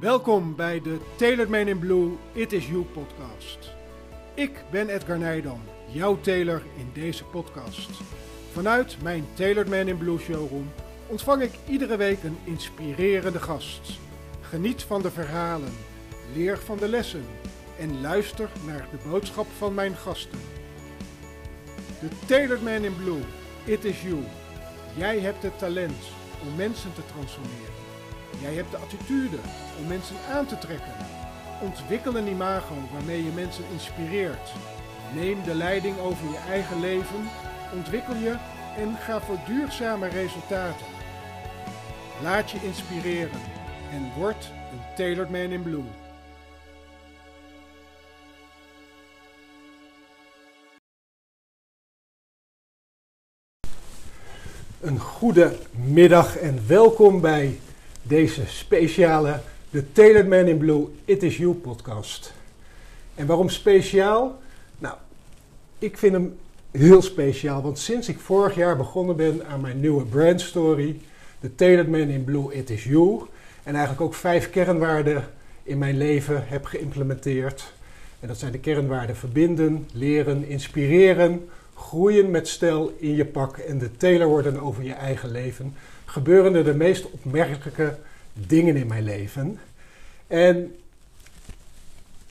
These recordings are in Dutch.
Welkom bij de Tailored Man in Blue It Is You podcast. Ik ben Edgar Nijdam, jouw tailor in deze podcast. Vanuit mijn Tailored Man in Blue showroom ontvang ik iedere week een inspirerende gast. Geniet van de verhalen, leer van de lessen en luister naar de boodschap van mijn gasten. De Tailored Man in Blue, It Is You. Jij hebt het talent om mensen te transformeren. Jij hebt de attitude om mensen aan te trekken. Ontwikkel een imago waarmee je mensen inspireert. Neem de leiding over je eigen leven, ontwikkel je en ga voor duurzame resultaten. Laat je inspireren en word een Tailored Man in Blue. Een goede middag en welkom bij deze speciale The Tailored Man in Blue It Is You podcast. En waarom speciaal? Nou, ik vind hem heel speciaal, want sinds ik vorig jaar begonnen ben aan mijn nieuwe brand story, The Tailored Man in Blue It Is You, en eigenlijk ook vijf kernwaarden in mijn leven heb geïmplementeerd. En dat zijn de kernwaarden verbinden, leren, inspireren, groeien met stijl in je pak en de tailor worden over je eigen leven gebeuren er de meest opmerkelijke dingen in mijn leven. En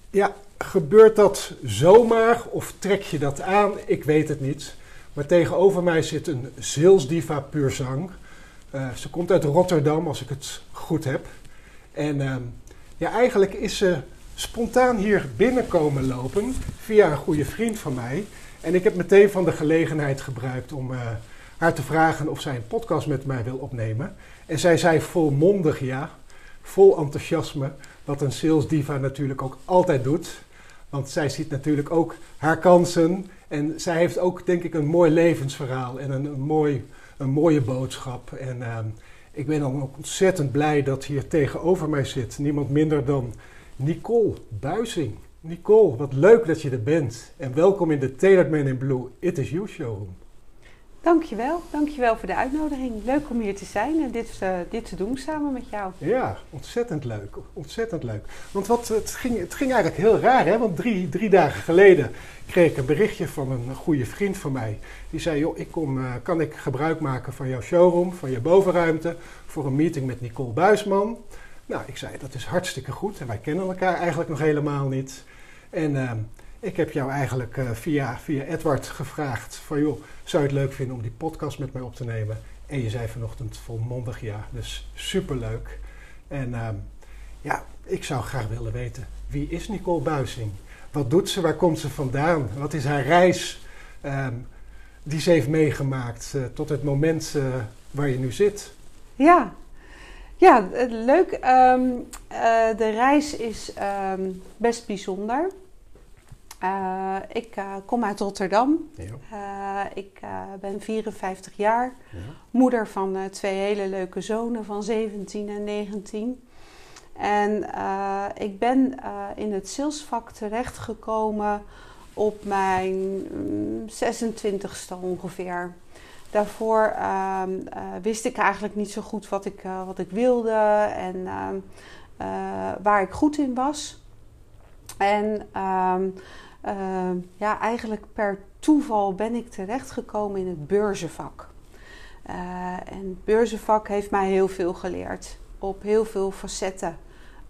ja, gebeurt dat zomaar of trek je dat aan? Ik weet het niet. Maar tegenover mij zit een zielsdiva puur zang. Uh, ze komt uit Rotterdam, als ik het goed heb. En uh, ja, eigenlijk is ze spontaan hier binnenkomen lopen via een goede vriend van mij. En ik heb meteen van de gelegenheid gebruikt om uh, haar te vragen of zij een podcast met mij wil opnemen. En zij zei volmondig ja, vol enthousiasme, wat een sales diva natuurlijk ook altijd doet. Want zij ziet natuurlijk ook haar kansen en zij heeft ook denk ik een mooi levensverhaal en een, mooi, een mooie boodschap. En uh, ik ben dan ook ontzettend blij dat hier tegenover mij zit niemand minder dan Nicole Buising. Nicole, wat leuk dat je er bent. En welkom in de Tailored Man in Blue It Is You showroom. Dankjewel, dankjewel voor de uitnodiging. Leuk om hier te zijn en dit, uh, dit te doen samen met jou. Ja, ontzettend leuk, ontzettend leuk. Want wat, het, ging, het ging eigenlijk heel raar, hè? want drie, drie dagen geleden kreeg ik een berichtje van een goede vriend van mij. Die zei, joh, ik kom, uh, kan ik gebruik maken van jouw showroom, van je bovenruimte, voor een meeting met Nicole Buisman. Nou, ik zei, dat is hartstikke goed en wij kennen elkaar eigenlijk nog helemaal niet. En uh, ik heb jou eigenlijk via, via Edward gevraagd van, joh, zou je het leuk vinden om die podcast met mij op te nemen? En je zei vanochtend volmondig ja. Dus superleuk. En uh, ja, ik zou graag willen weten, wie is Nicole Buising? Wat doet ze? Waar komt ze vandaan? Wat is haar reis um, die ze heeft meegemaakt uh, tot het moment uh, waar je nu zit? Ja, ja leuk. Um, de reis is best bijzonder. Uh, ik uh, kom uit Rotterdam. Ja. Uh, ik ben 54 jaar. Ja. Moeder van twee hele leuke zonen van 17 en 19. En ik ben in het salesvak terechtgekomen op mijn mm, 26ste ongeveer. Daarvoor ehm, wist ik eigenlijk niet zo goed wat ik, wat ik wilde en ehm, waar ik goed in was. En um, uh, ja, eigenlijk per toeval ben ik terechtgekomen in het beurzenvak. Uh, en het beurzenvak heeft mij heel veel geleerd op heel veel facetten.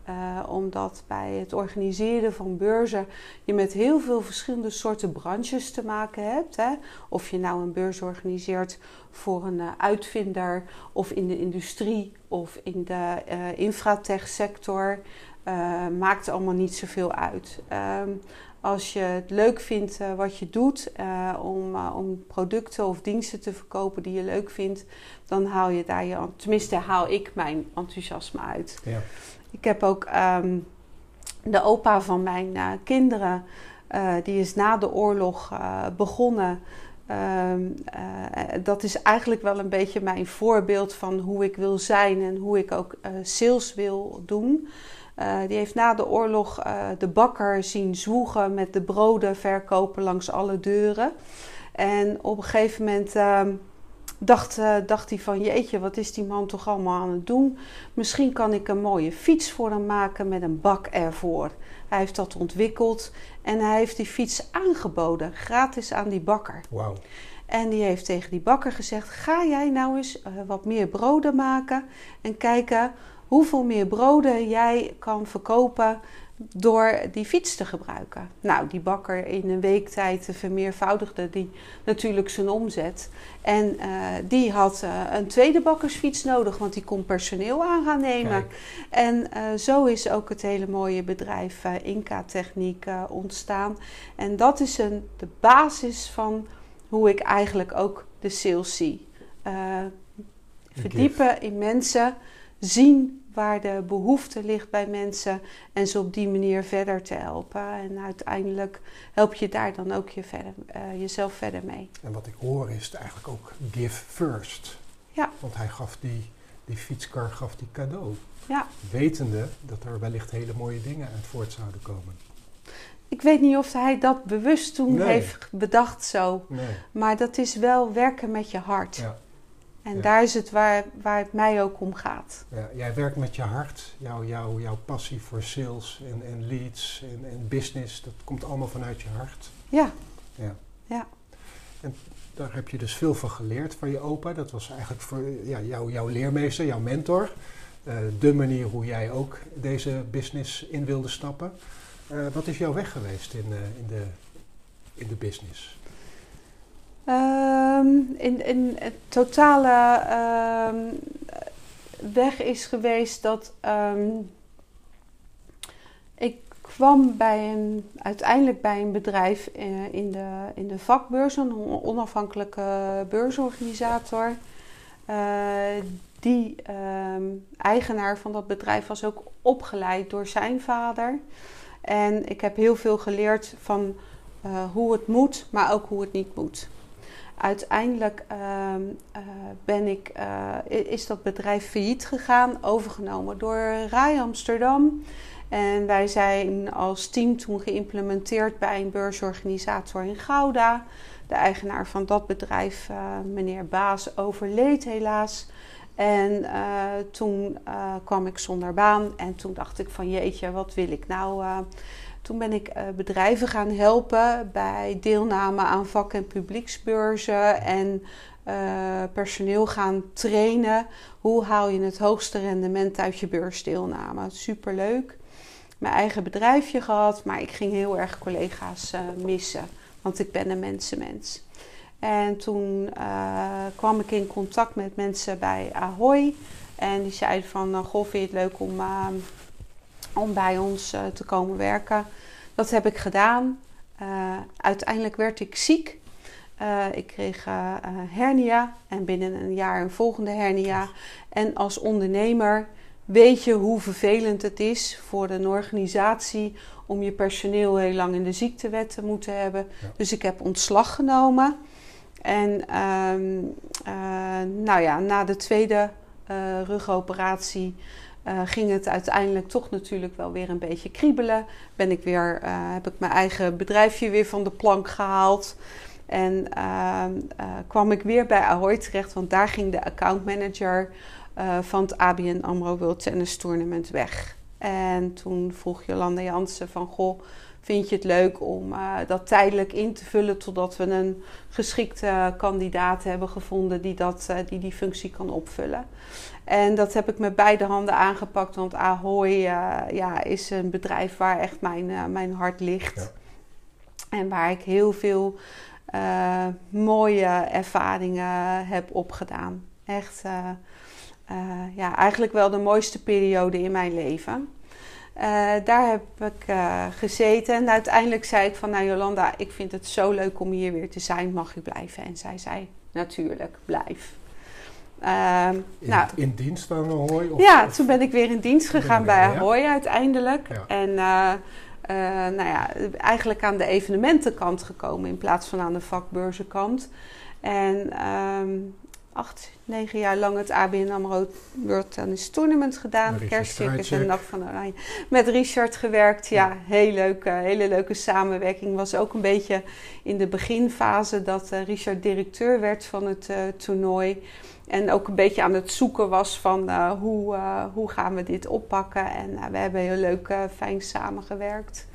Uh, omdat bij het organiseren van beurzen je met heel veel verschillende soorten branches te maken hebt. Hè? Of je nou een beurs organiseert voor een uh, uitvinder, of in de industrie, of in de uh, maakt allemaal niet zoveel uit. Um, als je het leuk vindt uh, wat je doet, uh, om, uh, om producten of diensten te verkopen die je leuk vindt, dan haal je daar je, tenminste haal ik mijn enthousiasme uit. Ja. Ik heb ook um, de opa van mijn kinderen, die is na de oorlog begonnen. Um, dat is eigenlijk wel een beetje mijn voorbeeld van hoe ik wil zijn en hoe ik ook sales wil doen. Uh, die heeft na de oorlog uh, de bakker zien zwoegen met de broden verkopen langs alle deuren. En op een gegeven moment uh, dacht, uh, dacht hij van jeetje, wat is die man toch allemaal aan het doen? Misschien kan ik een mooie fiets voor hem maken met een bak ervoor. Hij heeft dat ontwikkeld en hij heeft die fiets aangeboden, gratis aan die bakker. Wauw. En die heeft tegen die bakker gezegd: Ga jij nou eens wat meer broden maken en kijken hoeveel meer broden jij kan verkopen door die fiets te gebruiken. Nou, die bakker in een week tijd vermeervoudigde die natuurlijk zijn omzet. En uh, die had uh, een tweede bakkersfiets nodig, want die kon personeel aan gaan nemen. Kijk. En uh, zo is ook het hele mooie bedrijf Inca Techniek ontstaan. En dat is een, de basis van hoe ik eigenlijk ook de sales zie. verdiepen in mensen, zien waar de behoefte ligt bij mensen en ze op die manier verder te helpen. En uiteindelijk help je daar dan ook je verder, uh, jezelf verder mee. En wat ik hoor is het eigenlijk ook give first. Ja. Want hij gaf die, die fietskar gaf die cadeau. Ja. Wetende dat er wellicht hele mooie dingen uit voort zouden komen. Ik weet niet of hij dat bewust toen Nee. heeft bedacht zo. Nee. Maar dat is wel werken met je hart. Ja. En Ja. daar is het waar, waar het mij ook om gaat. Ja, jij werkt met je hart, jouw, jouw, jouw passie voor sales en, en leads en, en business, dat komt allemaal vanuit je hart. Ja, Ja. Ja. En daar heb je dus veel van geleerd van je opa. Dat was eigenlijk voor ja, jou, jouw leermeester, jouw mentor. Eh, de manier hoe jij ook deze business in wilde stappen. Eh, wat is jouw weg geweest in, eh, in, de, in de business? Ehm, in, in het totale ehm, weg is geweest dat ehm, ik kwam bij een, uiteindelijk bij een bedrijf eh, in, de, in de vakbeurs, een on- onafhankelijke beursorganisator. Eh, die eigenaar van dat bedrijf was ook opgeleid door zijn vader. En ik heb heel veel geleerd van eh, hoe het moet, maar ook hoe het niet moet. Uiteindelijk ehm, eh, ben ik, eh, is dat bedrijf failliet gegaan, overgenomen door RAI Amsterdam. En wij zijn als team toen geïmplementeerd bij een beursorganisator in Gouda. De eigenaar van dat bedrijf, eh, meneer Baas, overleed helaas. En toen kwam ik zonder baan en toen dacht ik van jeetje, wat wil ik nou? Toen ben ik eh, bedrijven gaan helpen bij deelname aan vak- en publieksbeurzen en eh, personeel gaan trainen. Hoe haal je het hoogste rendement uit je beursdeelname? Superleuk. Mijn eigen bedrijfje gehad, maar ik ging heel erg collega's eh, missen, want ik ben een mensenmens. En toen kwam ik in contact met mensen bij Ahoy. En die zeiden van, nou, goh, vind je het leuk om, om bij ons eh, te komen werken? Dat heb ik gedaan. Eh, uiteindelijk werd ik ziek. Eh, ik kreeg hernia en binnen een jaar een volgende hernia. En als ondernemer weet je hoe vervelend het is voor een organisatie om je personeel heel lang in de ziektewet te moeten hebben. Ja. Dus ik heb ontslag genomen. En ehm, eh, nou ja, na de tweede rugoperatie eh, ging het uiteindelijk toch natuurlijk wel weer een beetje kriebelen. Ben ik weer, eh, heb ik mijn eigen bedrijfje weer van de plank gehaald. En ehm, eh, kwam ik weer bij Ahoy terecht, want daar ging de accountmanager van het ABN AMRO World Tennis Tournament weg. En toen vroeg Jolanda Jansen van, goh, vind je het leuk om eh, dat tijdelijk in te vullen totdat we een geschikte kandidaat hebben gevonden die, dat, eh, die die functie kan opvullen. En dat heb ik met beide handen aangepakt, want Ahoy eh, ja, is een bedrijf waar echt mijn, mijn hart ligt. Ja. En waar ik heel veel mooie ervaringen heb opgedaan. Echt, eh, ja, eigenlijk wel de mooiste periode in mijn leven. Eh, daar heb ik eh, gezeten en uiteindelijk zei ik van, nou Jolanda, ik vind het zo leuk om hier weer te zijn, mag ik blijven? En zij zei, natuurlijk, blijf. Ehm, In, nou, in dienst van Ahoy? Of, ja, of- toen ben ik weer in dienst je gegaan bij ja. Ahoy uiteindelijk. Ja. En nou ja, eigenlijk aan de evenementenkant gekomen in plaats van aan de vakbeurzenkant. En ehm, acht, negen jaar lang het ABN AMRO World Tennis Tournament gedaan. Kerstcircus en Nacht van Oranje. Met Richard gewerkt. Ja, heel leuk, hele leuke samenwerking. Was ook een beetje in de beginfase dat Richard directeur werd van het toernooi. En ook een beetje aan het zoeken was van hoe, hoe gaan we dit oppakken. En we hebben heel leuk, fijn samengewerkt.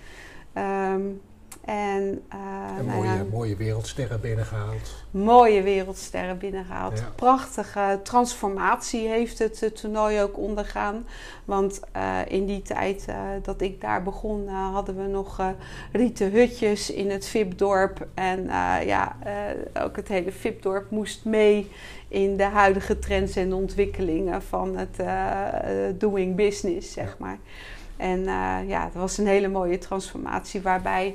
Um, en, uh, mooie, ja, mooie wereldsterren binnengehaald. Mooie wereldsterren binnengehaald. Prachtige transformatie heeft het, toernooi ook ondergaan. Want uh, in die tijd dat ik daar begon, hadden we nog rieten hutjes in het VIP-dorp. En ja, ook het hele VIP-dorp moest mee in de huidige trends en ontwikkelingen van het doing business, zeg maar. En ja, het was een hele mooie transformatie waarbij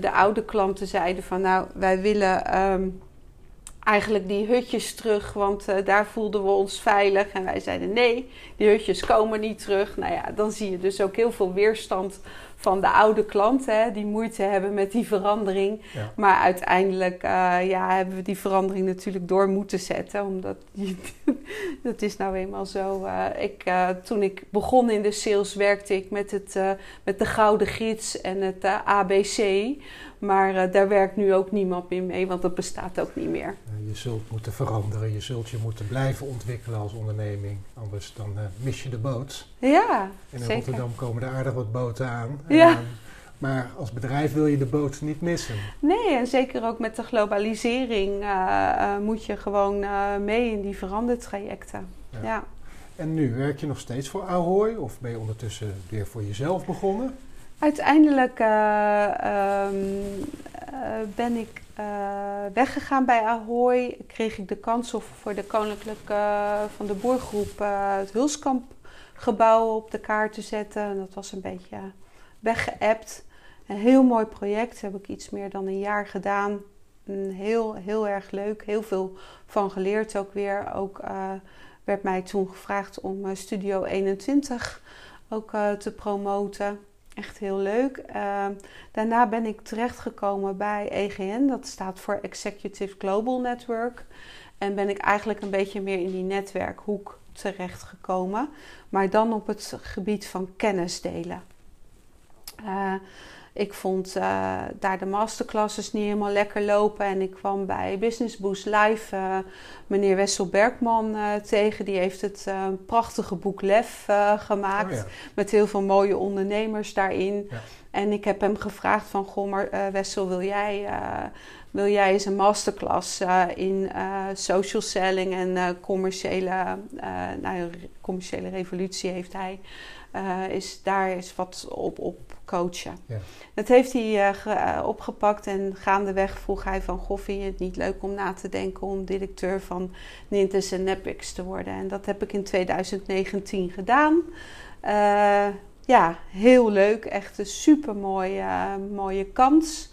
de oude klanten zeiden van nou, wij willen um, eigenlijk die hutjes terug, want uh, daar voelden we ons veilig. En wij zeiden nee, die hutjes komen niet terug. Nou ja, dan zie je dus ook heel veel weerstand van de oude klanten die moeite hebben met die verandering. Maar uiteindelijk uh, ja, hebben we die verandering natuurlijk door moeten zetten. Omdat dat is nou eenmaal zo. Uh, ik, uh, toen ik begon in de sales werkte ik met, het, met de Gouden Gids en het ABC. Maar daar werkt nu ook niemand meer mee, want dat bestaat ook niet meer. Je zult moeten veranderen, je zult je moeten blijven ontwikkelen als onderneming. Anders dan mis je de boot. Ja, En in Rotterdam komen er aardig wat boten aan. Ja. Ehm, maar als bedrijf wil je de boot niet missen. Nee, en zeker ook met de globalisering uh, moet je gewoon uh, mee in die verandertrajecten. Ja. ja. En nu werk je nog steeds voor Ahoy of ben je ondertussen weer voor jezelf begonnen? Uiteindelijk uh, um, ben ik weggegaan bij Ahoy. Kreeg ik de kans om voor de Koninklijke van de Boergroep het Hulskamp gebouw op de kaart te zetten. En dat was een beetje weggeëpt. Een heel mooi project. Heb ik iets meer dan een jaar gedaan. Heel, heel erg leuk. Heel veel van geleerd ook weer. Ook werd mij toen gevraagd om Studio 21 ook te promoten. Echt heel leuk. daarna ben ik terechtgekomen bij EGN. Dat staat voor Executive Global Network. En ben ik eigenlijk een beetje meer in die netwerkhoek terechtgekomen. Maar dan op het gebied van kennis delen. Uh, ik vond uh, daar de masterclasses niet helemaal lekker lopen. En ik kwam bij Business Boost Live uh, meneer Wessel Bergman tegen. Die heeft het prachtige boek Lef gemaakt. Oh met heel veel mooie ondernemers daarin. Ja. En ik heb hem gevraagd van... Goh, maar Wessel, wil jij wil jij eens een masterclass in social selling en commerciële, nou, commerciële revolutie heeft hij. Is daar is wat op, op coachen. Ja. Dat heeft hij opgepakt en gaandeweg vroeg hij van... Goh, vind je het niet leuk om na te denken om directeur van Nintes en Nepix te worden? En dat heb ik in 2019 gedaan. ja, heel leuk. Echt een super mooie, mooie kans.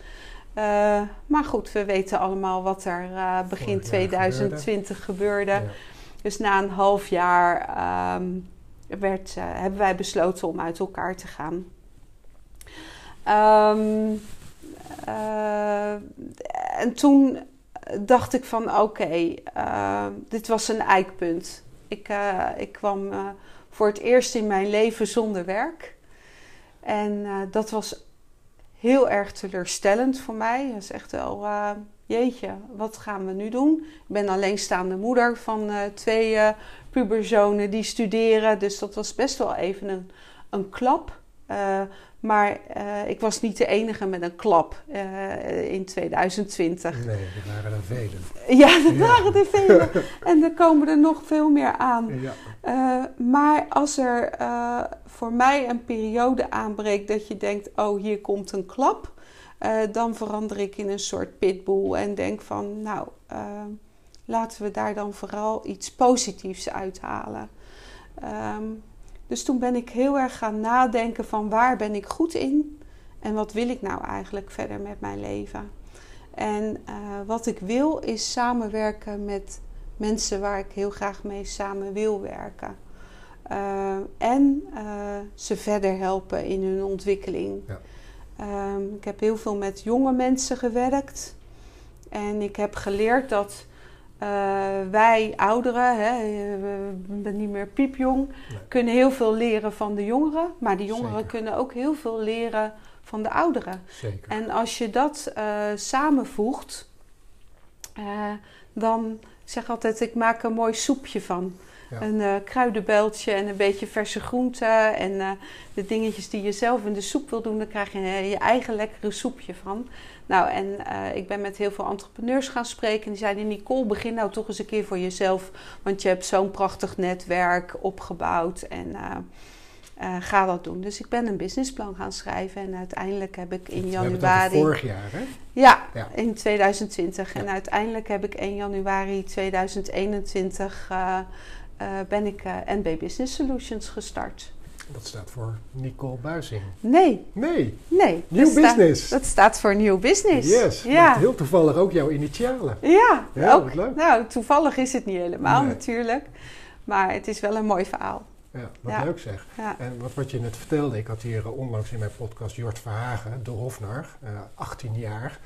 Uh, maar goed, we weten allemaal wat er uh, begin 2020 gebeurde. gebeurde. Dus na een half jaar um, werd, uh, hebben wij besloten om uit elkaar te gaan. Um, en toen dacht ik van oké, okay, dit was een eikpunt. Ik, ik kwam voor het eerst in mijn leven zonder werk. En dat was heel erg teleurstellend voor mij. Dat is echt wel, jeetje, wat gaan we nu doen? Ik ben alleenstaande moeder van twee puberzonen die studeren. Dus dat was best wel even een, een klap. maar ik was niet de enige met een klap in 2020. Nee, er waren er velen. Ja, er waren er velen. en er komen er nog veel meer aan. Ja. maar als er voor mij een periode aanbreekt dat je denkt: oh, hier komt een klap. Dan verander ik in een soort pitbull en denk van: nou, laten we daar dan vooral iets positiefs uithalen. Um, dus toen ben ik heel erg gaan nadenken van waar ben ik goed in en wat wil ik nou eigenlijk verder met mijn leven. En uh, wat ik wil is samenwerken met mensen waar ik heel graag mee samen wil werken. Uh, en uh, ze verder helpen in hun ontwikkeling. Ja. Um, ik heb heel veel met jonge mensen gewerkt. En ik heb geleerd dat wij ouderen, hè, we zijn niet meer piepjong, kunnen heel veel leren van de jongeren. Maar de jongeren kunnen ook heel veel leren van de ouderen. Zeker. En als je dat samenvoegt, dan zeg altijd, ik maak een mooi soepje van. Een uh, kruidenbeltje en een beetje verse groenten. En uh, de dingetjes die je zelf in de soep wil doen, daar krijg je uh, je eigen lekkere soepje van. Nou, en ik ben met heel veel entrepreneurs gaan spreken. En die zeiden: Nicole, begin nou toch eens een keer voor jezelf. Want je hebt zo'n prachtig netwerk opgebouwd. En ga dat doen. Dus ik ben een businessplan gaan schrijven. En uiteindelijk heb ik in januari. vorig jaar, hè? Ja, ja. in 2020. En uiteindelijk heb ik 1 januari 2021 uh, ben ik eh, NB Business Solutions gestart. Dat staat voor Nicole Buizing. Nee. Nee. Nee. Nieuw business. dat staat voor nieuw business. Yes. Ja. Heel toevallig ook jouw initialen. Ja. ja ook, leuk. Nou, toevallig is het niet helemaal natuurlijk. Maar het is wel een mooi verhaal. Ja, wat leuk zeg. Ja. En wat, wat je net vertelde, ik had hier uh, onlangs in mijn podcast Jort Verhagen, de Hofnar, 18 jaar,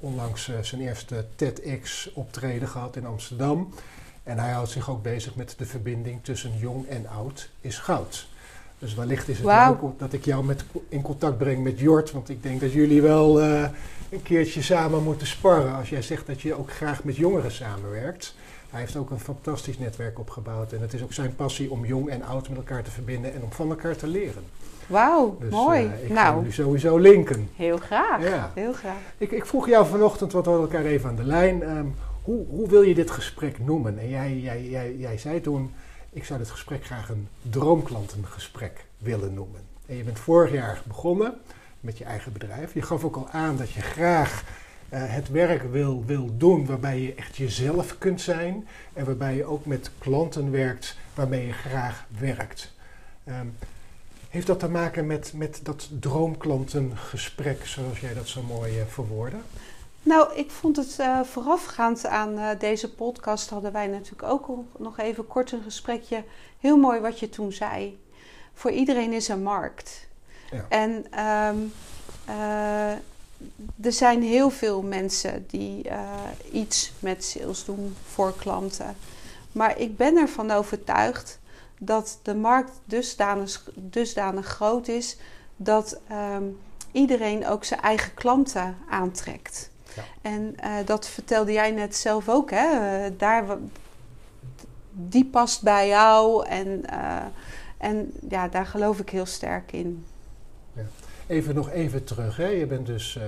onlangs zijn eerste TEDx optreden gehad in Amsterdam. En hij houdt zich ook bezig met de verbinding tussen jong en oud is goud. Dus wellicht is het wow. leuk dat ik jou met, in contact breng met Jort. Want ik denk dat jullie wel uh, een keertje samen moeten sparren. Als jij zegt dat je ook graag met jongeren samenwerkt. Hij heeft ook een fantastisch netwerk opgebouwd. En het is ook zijn passie om jong en oud met elkaar te verbinden en om van elkaar te leren. Wauw, dus, mooi. Uh, ik nou, jullie sowieso linken. Heel graag. Ja. Heel graag. Ik, ik vroeg jou vanochtend, wat we elkaar even aan de lijn. Um, hoe, hoe wil je dit gesprek noemen? En jij, jij, jij, jij zei toen, ik zou dit gesprek graag een droomklantengesprek willen noemen. En je bent vorig jaar begonnen met je eigen bedrijf. Je gaf ook al aan dat je graag uh, het werk wil, wil doen waarbij je echt jezelf kunt zijn. En waarbij je ook met klanten werkt waarmee je graag werkt. Um, heeft dat te maken met, met dat droomklantengesprek, zoals jij dat zo mooi uh, verwoordde? Nou, ik vond het uh, voorafgaand aan uh, deze podcast hadden wij natuurlijk ook nog even kort een gesprekje. Heel mooi wat je toen zei. Voor iedereen is een markt. Ja. En um, uh, er zijn heel veel mensen die iets met sales doen voor klanten. Maar ik ben ervan overtuigd dat de markt dusdanig, dusdanig groot is dat um, iedereen ook zijn eigen klanten aantrekt. En uh, dat vertelde jij net zelf ook, hè? Uh, daar, die past bij jou en, uh, en ja, daar geloof ik heel sterk in. Ja. Even nog even terug, hè? je bent dus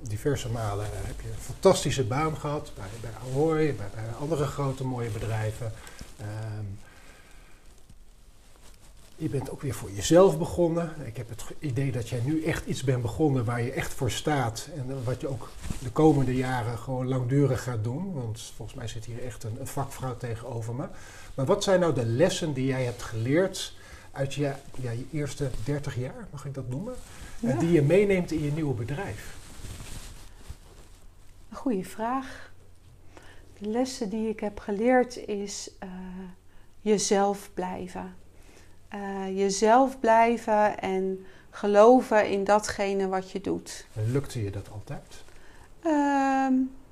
diverse malen, heb je een fantastische baan gehad bij, bij Ahoy, bij, bij andere grote mooie bedrijven. Ehm, je bent ook weer voor jezelf begonnen. Ik heb het idee dat jij nu echt iets bent begonnen waar je echt voor staat. En wat je ook de komende jaren gewoon langdurig gaat doen. Want volgens mij zit hier echt een, een vakvrouw tegenover me. Maar wat zijn nou de lessen die jij hebt geleerd uit je, ja, je eerste 30 jaar, mag ik dat noemen? Ja. die je meeneemt in je nieuwe bedrijf? Een goede vraag. De lessen die ik heb geleerd is uh, jezelf blijven uh, jezelf blijven en geloven in datgene wat je doet. Lukte je dat altijd? Uh,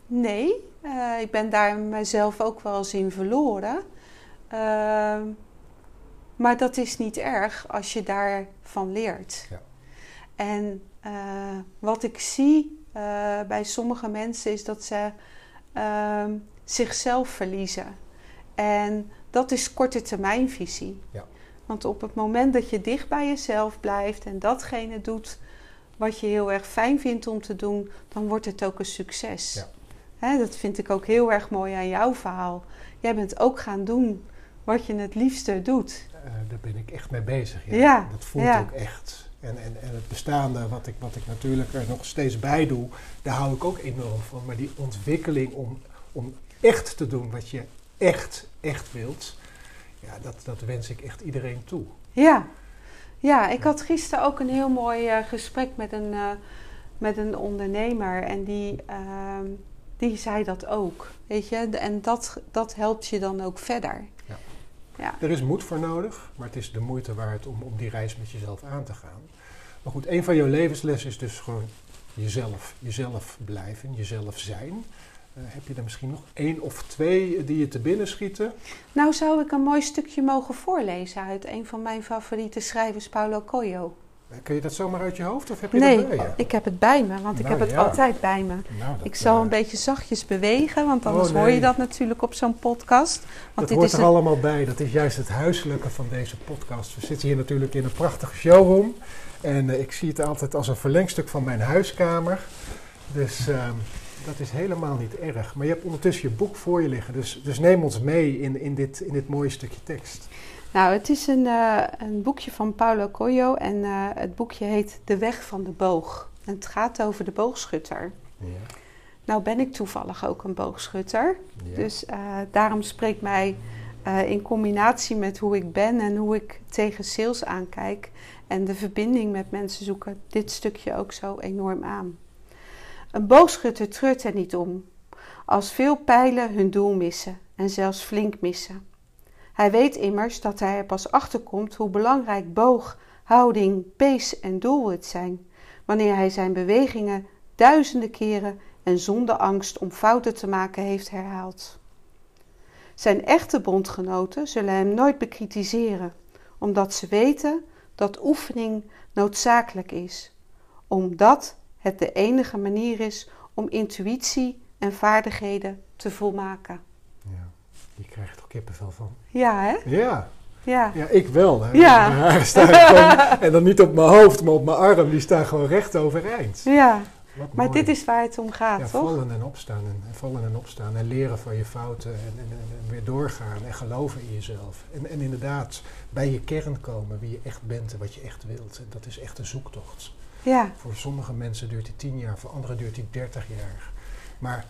nee, uh, ik ben daar mezelf ook wel eens in verloren. Uh, maar dat is niet erg als je daarvan leert. Ja. En eh, wat ik zie bij sommige mensen is dat ze ehm, zichzelf verliezen. En dat is korte termijnvisie. Ja. Want op het moment dat je dicht bij jezelf blijft en datgene doet wat je heel erg fijn vindt om te doen, dan wordt het ook een succes. Ja. dat vind ik ook heel erg mooi aan jouw verhaal. Jij bent ook gaan doen wat je het liefste doet. Uh, daar ben ik echt mee bezig. Ja. ja. Dat voelt ook echt. En, en, en het bestaande, wat ik, wat ik natuurlijk er nog steeds bij doe, daar hou ik ook enorm van. Maar die ontwikkeling om, om echt te doen wat je echt, echt wilt, ja, dat, dat wens ik echt iedereen toe. Ja, ja ik had gisteren ook een heel mooi uh, gesprek met een, uh, met een ondernemer. En die, uh, die zei dat ook. Weet je, en dat, dat helpt je dan ook verder. Ja. Ja. Er is moed voor nodig, maar het is de moeite waard om, om die reis met jezelf aan te gaan. Maar goed, een van jouw levenslessen is dus gewoon jezelf, jezelf blijven, jezelf zijn. Heb je er misschien nog één of twee die je te binnen schieten? Nou, zou ik een mooi stukje mogen voorlezen uit een van mijn favoriete schrijvers, Paulo Coelho. Kun je dat zomaar uit je hoofd of heb je nee, dat bij je? ik heb het bij me, want ik Nou, heb het ja. altijd bij me. Nou, Ik zal eh, een beetje zachtjes bewegen, want anders Oh, hoor je dat natuurlijk op zo'n podcast. Want Dat dit hoort is er een- allemaal bij. Dat is juist het huiselijke van deze podcast. We zitten hier natuurlijk in een prachtige showroom. En eh, ik zie het altijd als een verlengstuk van mijn huiskamer. Dus ehm, dat is helemaal niet erg. Maar je hebt ondertussen je boek voor je liggen. Dus, dus neem ons mee in, in, dit, in dit mooie stukje tekst. Nou, het is een, eh, een boekje van Paulo Coelho en eh, het boekje heet De Weg van de Boog. En het gaat over de boogschutter. Ja. Nou ben ik toevallig ook een boogschutter, Ja. dus eh, daarom spreekt mij in combinatie met hoe ik ben en hoe ik tegen sales aankijk en de verbinding met mensen zoeken, dit stukje ook zo enorm aan. Een boogschutter treurt er niet om, als veel pijlen hun doel missen en zelfs flink missen. Hij weet immers dat hij er pas achterkomt hoe belangrijk boog, houding, pace en doelwit zijn, wanneer hij zijn bewegingen duizenden keren en zonder angst om fouten te maken heeft herhaald. Zijn echte bondgenoten zullen hem nooit bekritiseren, omdat ze weten dat oefening noodzakelijk is, omdat het de enige manier is om intuïtie en vaardigheden te volmaken. ja. Je krijgt er kippenvel van. Ja, hè? Ja, Ja. ja ik wel. Hè. Ja. Mijn haren staan gewoon, en dan niet op mijn hoofd, maar op mijn arm. Die staan gewoon recht overeind. Ja, Wat maar mooi. dit is waar het om gaat, Ja, toch? vallen en opstaan en, en vallen en opstaan en leren van je fouten en, en, weer doorgaan en geloven in jezelf. En, en inderdaad bij je kern komen, wie je echt bent en wat je echt wilt. En dat is echt een zoektocht. Ja, Voor sommige mensen duurt die tien jaar, voor anderen duurt die dertig jaar. Maar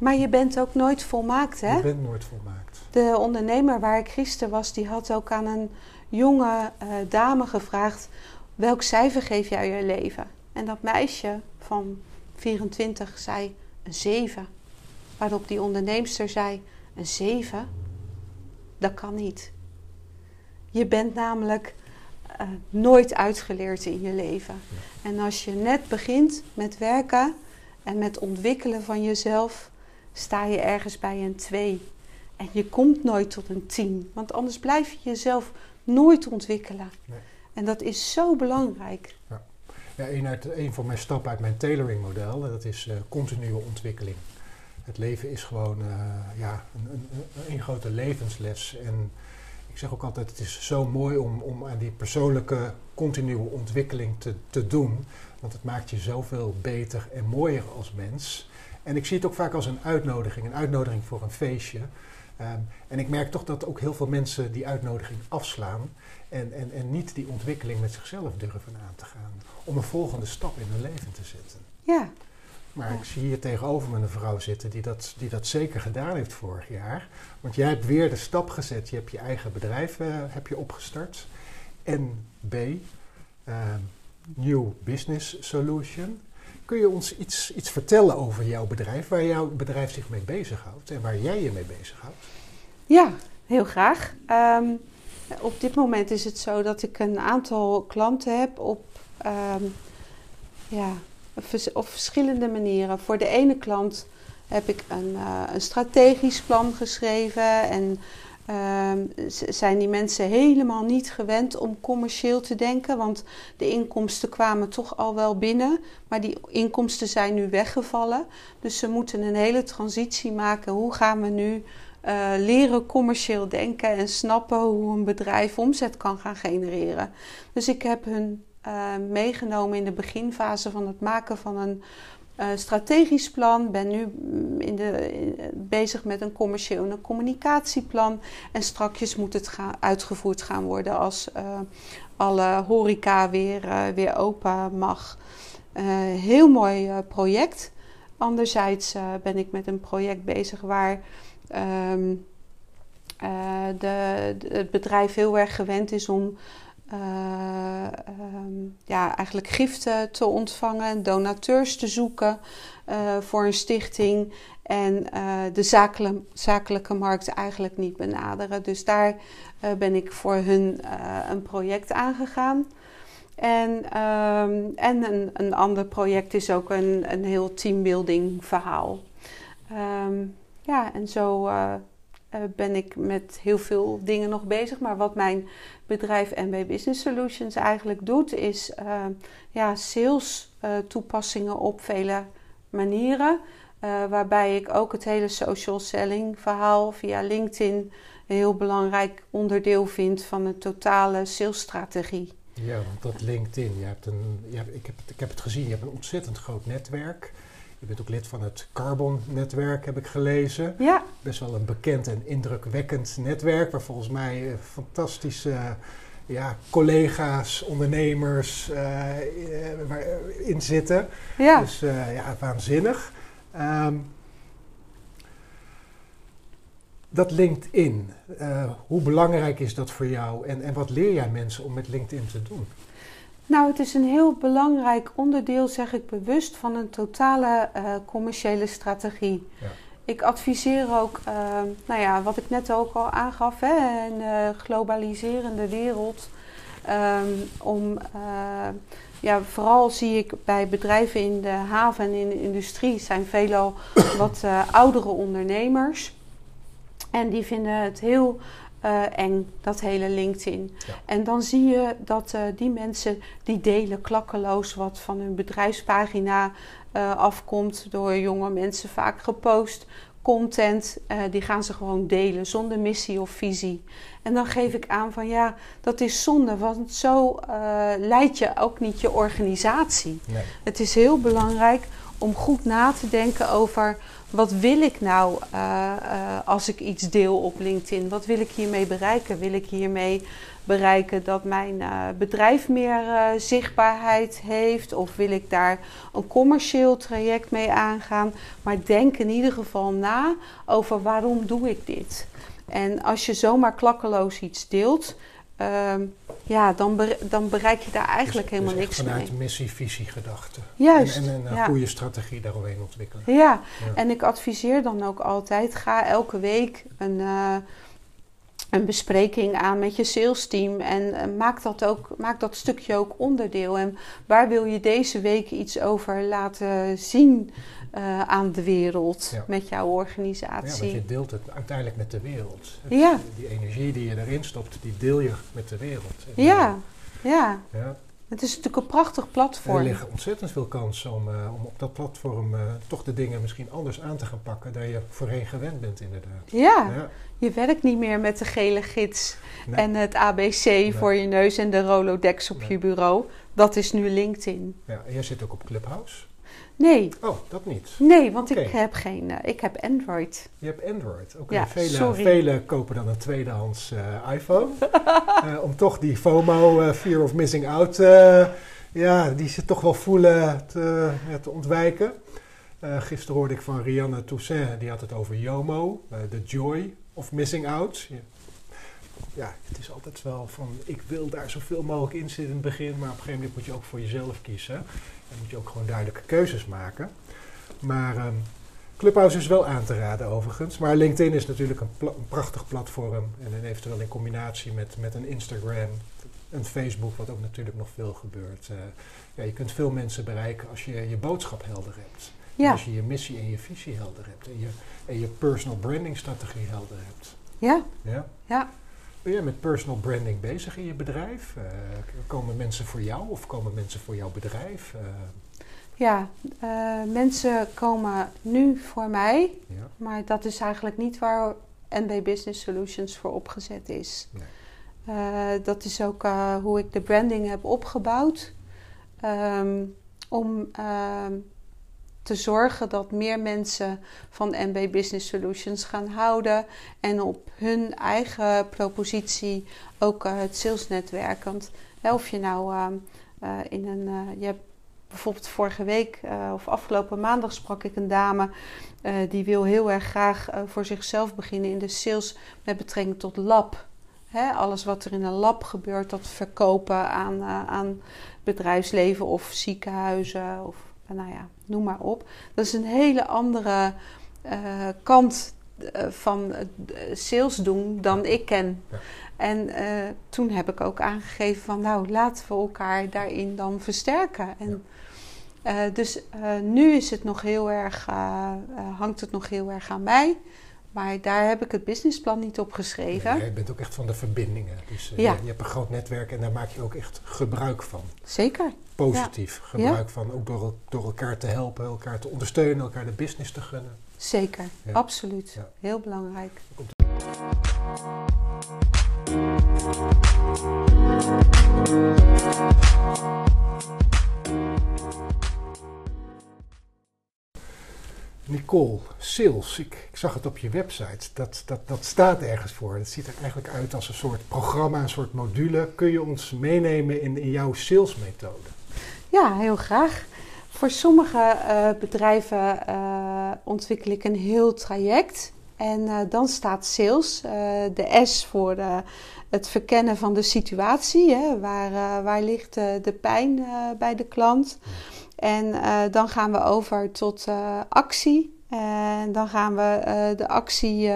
maar je bent ook nooit volmaakt, hè? je bent nooit volmaakt. De ondernemer waar ik gisteren was, die had ook aan een jonge eh, dame gevraagd: welk cijfer geef jij je leven? En dat meisje van 24 zei een 7. Waarop die onderneemster zei: een 7? Dat kan niet. Je bent namelijk eh, nooit uitgeleerd in je leven. En als je net begint met werken en met ontwikkelen van jezelf, sta je ergens bij een 2. En je komt nooit tot een 10, want anders blijf je jezelf nooit ontwikkelen. Nee. En dat is zo belangrijk. Ja, een, uit, een van mijn stappen uit mijn tailoring model, dat is eh, continue ontwikkeling. Het leven is gewoon eh, ja, een, een, een, een grote levensles. En ik zeg ook altijd, het is zo mooi om, om aan die persoonlijke continue ontwikkeling te, te doen. Want het maakt je zoveel beter en mooier als mens. En ik zie het ook vaak als een uitnodiging, een uitnodiging voor een feestje. Ehm, en ik merk toch dat ook heel veel mensen die uitnodiging afslaan en, en, en niet die ontwikkeling met zichzelf durven aan te gaan. Om een volgende stap in hun leven te zetten. Ja, Maar ik zie hier tegenover me een vrouw zitten die dat, die dat zeker gedaan heeft vorig jaar. Want jij hebt weer de stap gezet. Je hebt je eigen bedrijf eh, heb je opgestart. NB, eh, New Business Solution. Kun je ons iets, iets vertellen over jouw bedrijf, waar jouw bedrijf zich mee bezighoudt en waar jij je mee bezighoudt? ja heel graag. Ehm, op dit moment is het zo dat ik een aantal klanten heb op ehm, ja, op verschillende manieren. Voor de ene klant heb ik een, eh, een strategisch plan geschreven en ehm, zijn die mensen helemaal niet gewend om commercieel te denken, want de inkomsten kwamen toch al wel binnen, maar die inkomsten zijn nu weggevallen. Dus ze moeten een hele transitie maken. Hoe gaan we nu eh, leren commercieel denken en snappen hoe een bedrijf omzet kan gaan genereren? Dus ik heb hun eh, meegenomen in de beginfase van het maken van een eh, strategisch plan. Ben nu mm, in de, bezig met een commercieel en een communicatieplan. En strakjes moet het gaan, uitgevoerd gaan worden als eh, alle horeca weer, eh, weer open mag. Heel mooi project. Anderzijds ben ik met een project bezig waar ehm, eh, de- het bedrijf heel erg gewend is om eh, ehm, ja, eigenlijk giften te ontvangen, donateurs te zoeken eh, voor een stichting en eh, de zakele- zakelijke markt eigenlijk niet benaderen. Dus daar ben ik voor hun een project aangegaan. En, ehm, en een, een ander project is ook een, een heel teambuilding verhaal. Ehm, ja, en zo ben ik met heel veel dingen nog bezig. Maar wat mijn bedrijf MB Business Solutions eigenlijk doet, is ja, sales toepassingen op vele manieren. waarbij ik ook het hele social selling verhaal via LinkedIn een heel belangrijk onderdeel vind van een totale salesstrategie. Ja, want dat LinkedIn, je hebt een, je heb, ik heb het gezien, je hebt een ontzettend groot netwerk. Je bent ook lid van het Carbon-netwerk, heb ik gelezen. Ja. Best wel een bekend en indrukwekkend netwerk, waar volgens mij uh, fantastische ja, collega's, ondernemers uh, in zitten. Ja. Dus ja, waanzinnig. Um, dat LinkedIn, uh, hoe belangrijk is dat voor jou en, en wat leer jij mensen om met LinkedIn te doen? Nou, het is een heel belangrijk onderdeel, zeg ik bewust, van een totale uh, commerciële strategie. Ja. Ik adviseer ook, uh, nou ja, wat ik net ook al aangaf, hè, een globaliserende wereld. Um, om, ja, vooral zie ik bij bedrijven in de haven en in de industrie zijn veelal wat oudere ondernemers. En die vinden het heel uh, eng, dat hele LinkedIn. En dan zie je dat uh, die mensen die delen klakkeloos wat van hun bedrijfspagina uh, afkomt door jonge mensen vaak gepost. Content, die gaan ze gewoon delen zonder missie of visie. En dan geef ik aan van ja, dat is zonde, want zo leid je ook niet je organisatie. Nee. Het is heel belangrijk om goed na te denken over wat wil ik nou uh, uh, als ik iets deel op LinkedIn? Wat wil ik hiermee bereiken? Wil ik hiermee bereiken dat mijn uh, bedrijf meer zichtbaarheid heeft? Of wil ik daar een commercieel traject mee aangaan? Maar denk in ieder geval na over waarom doe ik dit? En als je zomaar klakkeloos iets deelt, Ehm, ja, dan, dan bereik je daar eigenlijk dus, helemaal dus niks vanuit mee. Vanuit missie-visie gedachte. Juist. En, en een goede strategie daaromheen ontwikkelen. Ja. ja. en ik adviseer dan ook altijd, ga elke week een, uh, een bespreking aan met je sales team. En uh, maak, dat ook, maak dat stukje ook onderdeel. En waar wil je deze week iets over laten zien? Uh, aan de wereld met jouw organisatie. Ja, want je deelt het uiteindelijk met de wereld. Het, ja. Die energie die je erin stopt, die deel je met de wereld. ja. ja, ja. Het is natuurlijk een prachtig platform. er liggen ontzettend veel kansen om, uh, om op dat platform uh, toch de dingen misschien anders aan te gaan pakken dan je voorheen gewend bent, inderdaad. Ja, ja. je werkt niet meer met de gele gids nee. en het ABC nee. voor je neus en de Rolodex op nee. je bureau. Dat is nu LinkedIn. Ja, en jij zit ook op Clubhouse. Nee. Oh, dat niet? Nee, want okay. ik heb geen... Uh, ik heb Android. Je hebt Android? Oké. Okay. Ja, vele, vele kopen dan een tweedehands uh, iPhone. uh, om toch die FOMO, Fear of Missing Out... ja, die ze toch wel voelen te, te ontwijken. gisteren hoorde ik van Rianne Toussaint, die had het over YOMO. The Joy of Missing Out. Ja. ja, het is altijd wel van... Ik wil daar zoveel mogelijk in zitten in het begin... maar op een gegeven moment moet je ook voor jezelf kiezen... Dan moet je ook gewoon duidelijke keuzes maken. Maar um, Clubhouse is wel aan te raden overigens. Maar LinkedIn is natuurlijk een, een, prachtig platform. En dan eventueel in combinatie met, met een Instagram, een Facebook, wat ook natuurlijk nog veel gebeurt. Uh, ja, je kunt veel mensen bereiken als je je boodschap helder hebt. Ja. Als je je missie en je visie helder hebt. En je, en je personal branding strategie helder hebt. Ja. Ja. ja. Ben jij met personal branding bezig in je bedrijf? Uh, komen mensen voor jou of komen mensen voor jouw bedrijf? Uh, ja, uh, mensen komen nu voor mij, ja. maar dat is eigenlijk niet waar NB Business Solutions voor opgezet is. Nee. dat is ook hoe ik de branding heb opgebouwd. Um, om ehm, te zorgen dat meer mensen van NB Business Solutions gaan houden en op hun eigen propositie ook uh, het salesnetwerk. Want of je nou uh, uh, in een. je hebt bijvoorbeeld vorige week of afgelopen maandag sprak ik een dame die wil heel erg graag voor zichzelf beginnen in de sales met betrekking tot lab. Alles wat er in een lab gebeurt, dat verkopen aan, aan bedrijfsleven of ziekenhuizen of nou ja, noem maar op. Dat is een hele andere uh, kant van sales doen dan ik ken. Ja. En uh, toen heb ik ook aangegeven van nou laten we elkaar daarin dan versterken. En dus nu is het nog heel erg, hangt het nog heel erg aan mij. Maar daar heb ik het businessplan niet op geschreven. Nee, je bent ook echt van de verbindingen. Dus ja. je, je, hebt een groot netwerk en daar maak je ook echt gebruik van. Zeker. Positief gebruik van, ook door, door elkaar te helpen, elkaar te ondersteunen, elkaar de business te gunnen. Zeker, absoluut. Heel belangrijk. Nicole, sales, ik, ik, zag het op je website. Dat, dat, dat staat ergens voor. Het ziet er eigenlijk uit als een soort programma, een soort module. Kun je ons meenemen in, in jouw salesmethode? Ja, heel graag. Voor sommige uh, bedrijven uh, ontwikkel ik een heel traject. En uh, dan staat sales, de S voor het verkennen van de situatie. Hè, waar, waar ligt de pijn bij de klant? En dan gaan we over tot actie. En dan gaan we de actie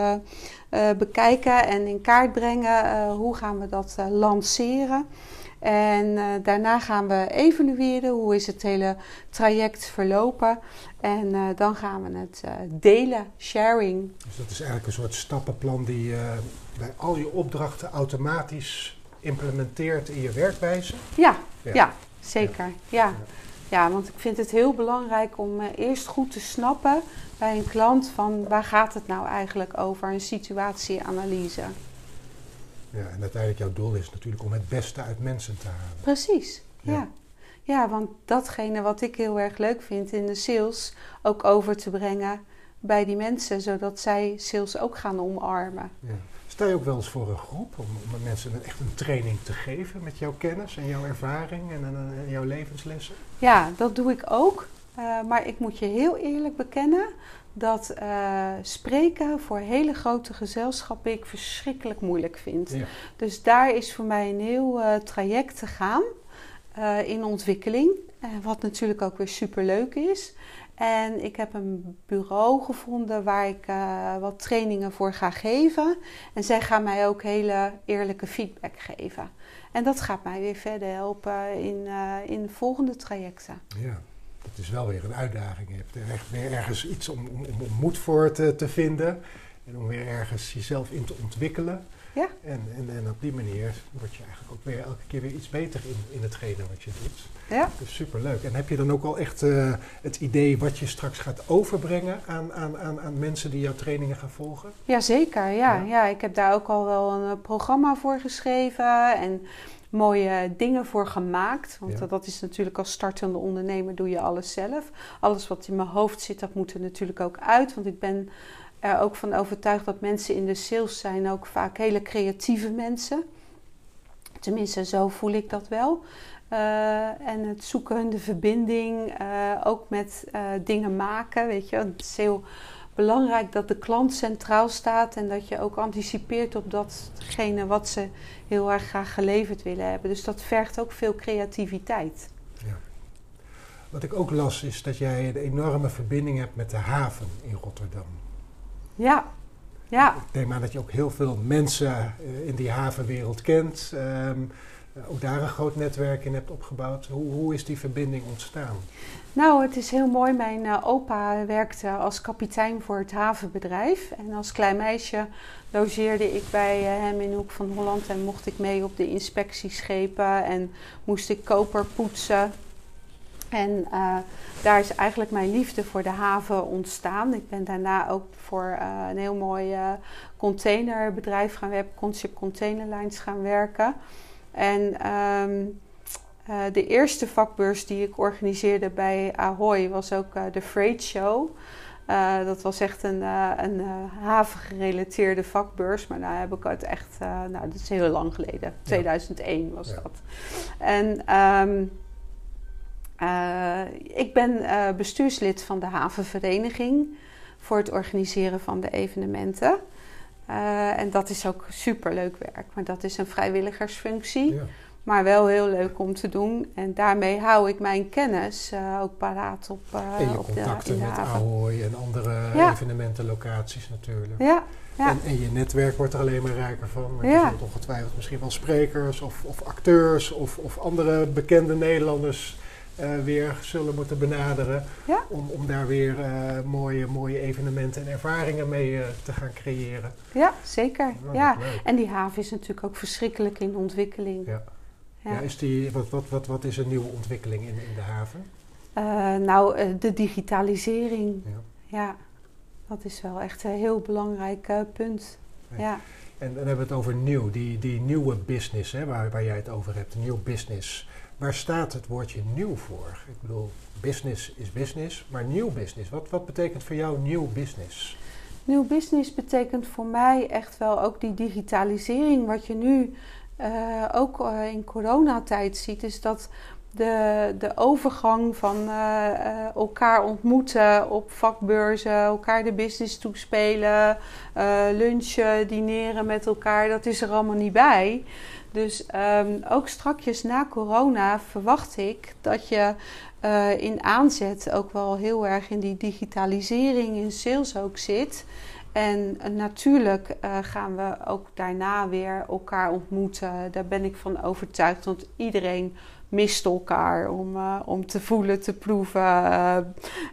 bekijken en in kaart brengen. hoe gaan we dat lanceren? En uh, daarna gaan we evalueren hoe is het hele traject verlopen. En uh, dan gaan we het uh, delen, sharing. Dus dat is eigenlijk een soort stappenplan die je bij al je opdrachten automatisch implementeert in je werkwijze? Ja, ja. ja zeker. Ja. ja. Ja. want ik vind het heel belangrijk om eerst goed te snappen bij een klant van waar gaat het nou eigenlijk over, een situatieanalyse. Ja, en uiteindelijk jouw doel is natuurlijk om het beste uit mensen te halen. Precies, ja. ja. want datgene wat ik heel erg leuk vind in de sales ook over te brengen bij die mensen, zodat zij sales ook gaan omarmen. Ja. Sta je ook wel eens voor een groep om, om mensen echt een training te geven met jouw kennis en jouw ervaring en, en, jouw levenslessen? Ja, dat doe ik ook. Uh, maar ik moet je heel eerlijk bekennen dat uh, spreken voor hele grote gezelschappen ik verschrikkelijk moeilijk vind. Dus daar is voor mij een heel uh, traject te gaan uh, in ontwikkeling. wat natuurlijk ook weer super leuk is. En ik heb een bureau gevonden waar ik wat trainingen voor ga geven. En zij gaan mij ook hele eerlijke feedback geven. En dat gaat mij weer verder helpen in, in volgende trajecten. Ja het is wel weer een uitdaging. Je hebt er echt weer ergens iets om, om, om moed voor te, te, vinden. En om weer ergens jezelf in te ontwikkelen. Ja. En, en, en op die manier word je eigenlijk ook weer elke keer weer iets beter in, in hetgene wat je doet. Ja. Dus superleuk. En heb je dan ook al echt uh, het idee wat je straks gaat overbrengen aan, aan, aan, aan mensen die jouw trainingen gaan volgen? Jazeker, ja. ja. ja. Ik heb daar ook al wel een eh, programma voor geschreven. En mooie dingen voor gemaakt. Want dat is natuurlijk als startende ondernemer doe je alles zelf. Alles wat in mijn hoofd zit, dat moet er natuurlijk ook uit. Want ik ben er ook van overtuigd dat mensen in de sales zijn ook vaak hele creatieve mensen. Tenminste, zo voel ik dat wel. Uh, en het zoeken, de verbinding, uh, ook met uh, dingen maken, weet je. Heel belangrijk dat de klant centraal staat en dat je ook anticipeert op datgene wat ze heel erg graag geleverd willen hebben. Dus dat vergt ook veel creativiteit. Ja. Wat ik ook las is dat jij een enorme verbinding hebt met de haven in Rotterdam. Ja, ja. Ik neem aan dat je ook heel veel mensen eh, in die havenwereld kent. Um, ook daar een groot netwerk in hebt opgebouwd. Hoe, hoe is die verbinding ontstaan? Nou, het is heel mooi. Mijn uh, opa werkte als kapitein voor het havenbedrijf. En als klein meisje logeerde ik bij uh, hem in Hoek van Holland en mocht ik mee op de inspectieschepen en moest ik koper poetsen. En daar is eigenlijk mijn liefde voor de haven ontstaan. Ik ben daarna ook voor een heel mooi containerbedrijf gaan werken, Concept Containerlines gaan werken. En um, uh, de eerste vakbeurs die ik organiseerde bij Ahoy was ook uh, de Freight Show. Uh, dat was echt een, een havengerelateerde vakbeurs. Maar nou heb ik het echt, nou dat is heel lang geleden. 2001 was ja. dat. En um, ik ben bestuurslid van de havenvereniging voor het organiseren van de evenementen. En dat is ook superleuk werk. Maar dat is een vrijwilligersfunctie. Ja. Maar wel heel leuk om te doen. En daarmee hou ik mijn kennis uh, ook paraat op, uh, en je op contacten de, met Ahoy en andere ja. evenementenlocaties natuurlijk. Ja. ja. En, en, je netwerk wordt er alleen maar rijker van. Want ja. je zult ongetwijfeld misschien wel sprekers of, of acteurs of, of andere bekende Nederlanders weer zullen moeten benaderen. Om, om daar weer mooie, mooie evenementen en ervaringen mee te gaan creëren. Ja, zeker. Oh, ja. En die haven is natuurlijk ook verschrikkelijk in ontwikkeling. Ja. Ja. is die, wat, wat, wat, wat is een nieuwe ontwikkeling in, in de haven? nou, de digitalisering. Ja. ja. dat is wel echt een heel belangrijk punt. Ja. En dan hebben we het over nieuw, die, die nieuwe business, hè, waar, waar jij het over hebt, nieuw business. Waar staat het woordje nieuw voor? Ik bedoel, business is business, maar nieuw business. Wat, wat betekent voor jou nieuw business? Nieuw business betekent voor mij echt wel ook die digitalisering. Wat je nu uh, ook uh, in coronatijd ziet, is dat de, de overgang van uh, elkaar ontmoeten op vakbeurzen, elkaar de business toespelen, lunchen, dineren met elkaar, dat is er allemaal niet bij. Dus um, ook strakjes na corona verwacht ik dat je uh, in aanzet ook wel heel erg in die digitalisering in sales ook zit. En natuurlijk uh, gaan we ook daarna weer elkaar ontmoeten. Daar ben ik van overtuigd, want iedereen mist elkaar om, uh, om te voelen, te proeven, uh,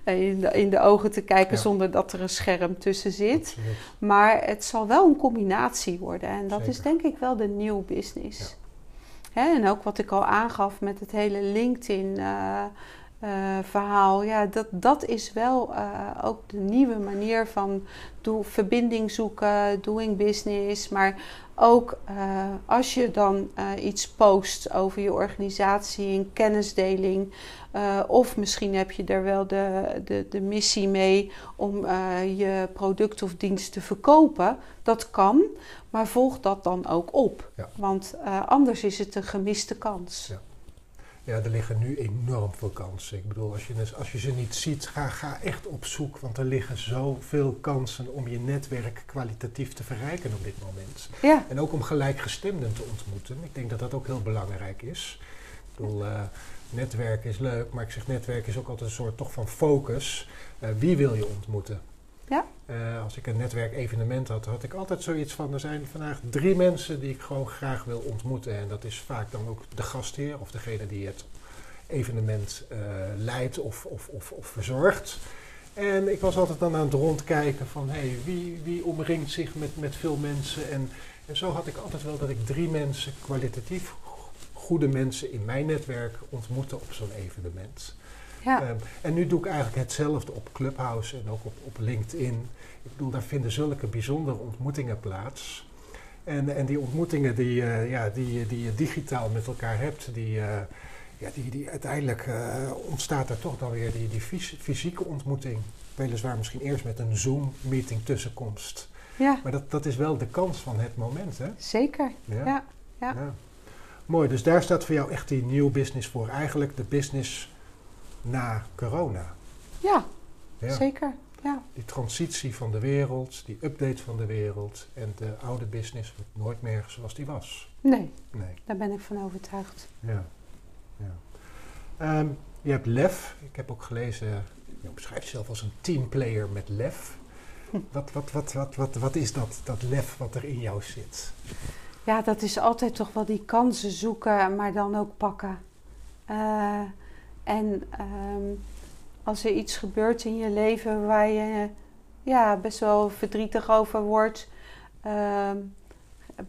in, de, in de ogen te kijken zonder dat er een scherm tussen zit. Maar het zal wel een combinatie worden en dat is denk ik wel de nieuw business. Ja. Hè, en ook wat ik al aangaf met het hele LinkedIn. Uh, uh, verhaal. Ja, dat, dat is wel uh, ook de nieuwe manier van doe, verbinding zoeken, doing business. Maar ook uh, als je dan iets post over je organisatie, een kennisdeling. of misschien heb je er wel de, de, de missie mee om je product of dienst te verkopen. Dat kan, maar volg dat dan ook op. Ja. Want anders is het een gemiste kans. Ja. Ja, er liggen nu enorm veel kansen. Ik bedoel, als je, als je ze niet ziet, ga, ga echt op zoek. Want er liggen zoveel kansen om je netwerk kwalitatief te verrijken op dit moment. Ja. En ook om gelijkgestemden te ontmoeten. Ik denk dat dat ook heel belangrijk is. Ik bedoel, uh, netwerk is leuk, maar ik zeg netwerk is ook altijd een soort toch van focus. Uh, wie wil je ontmoeten? Ja. Uh, als ik een netwerkevenement had, had ik altijd zoiets van: er zijn vandaag drie mensen die ik gewoon graag wil ontmoeten. En dat is vaak dan ook de gastheer of degene die het evenement uh, leidt of, of, of, of, verzorgt. En ik was altijd dan aan het rondkijken van hey, wie, wie omringt zich met, met veel mensen. En, en zo had ik altijd wel dat ik drie mensen, kwalitatief goede mensen in mijn netwerk ontmoette op zo'n evenement. Ja. Um, en nu doe ik eigenlijk hetzelfde op Clubhouse en ook op, op LinkedIn. Ik bedoel, daar vinden zulke bijzondere ontmoetingen plaats. En, en die ontmoetingen die, uh, ja, die, die je digitaal met elkaar hebt, die, uh, ja, die, die uiteindelijk uh, ontstaat er toch dan weer die, die fysieke ontmoeting. Weliswaar misschien eerst met een Zoom-meeting tussenkomst. Ja. Maar dat, dat is wel de kans van het moment, hè? Zeker, ja. ja. ja. ja. Mooi, dus daar staat voor jou echt die nieuw business voor. Eigenlijk de business na corona. Ja, ja, zeker. Ja. Die transitie van de wereld, die update van de wereld en de oude business wordt nooit meer zoals die was. Nee, nee. daar ben ik van overtuigd. Ja, ja. Ehm, je hebt lef. Ik heb ook gelezen, je beschrijft jezelf als een teamplayer met lef. Hm. Wat, wat, wat, wat, wat, wat is dat, dat lef wat er in jou zit? Ja, dat is altijd toch wel die kansen zoeken, maar dan ook pakken. Uh, en um, als er iets gebeurt in je leven waar je ja, best wel verdrietig over wordt, uh,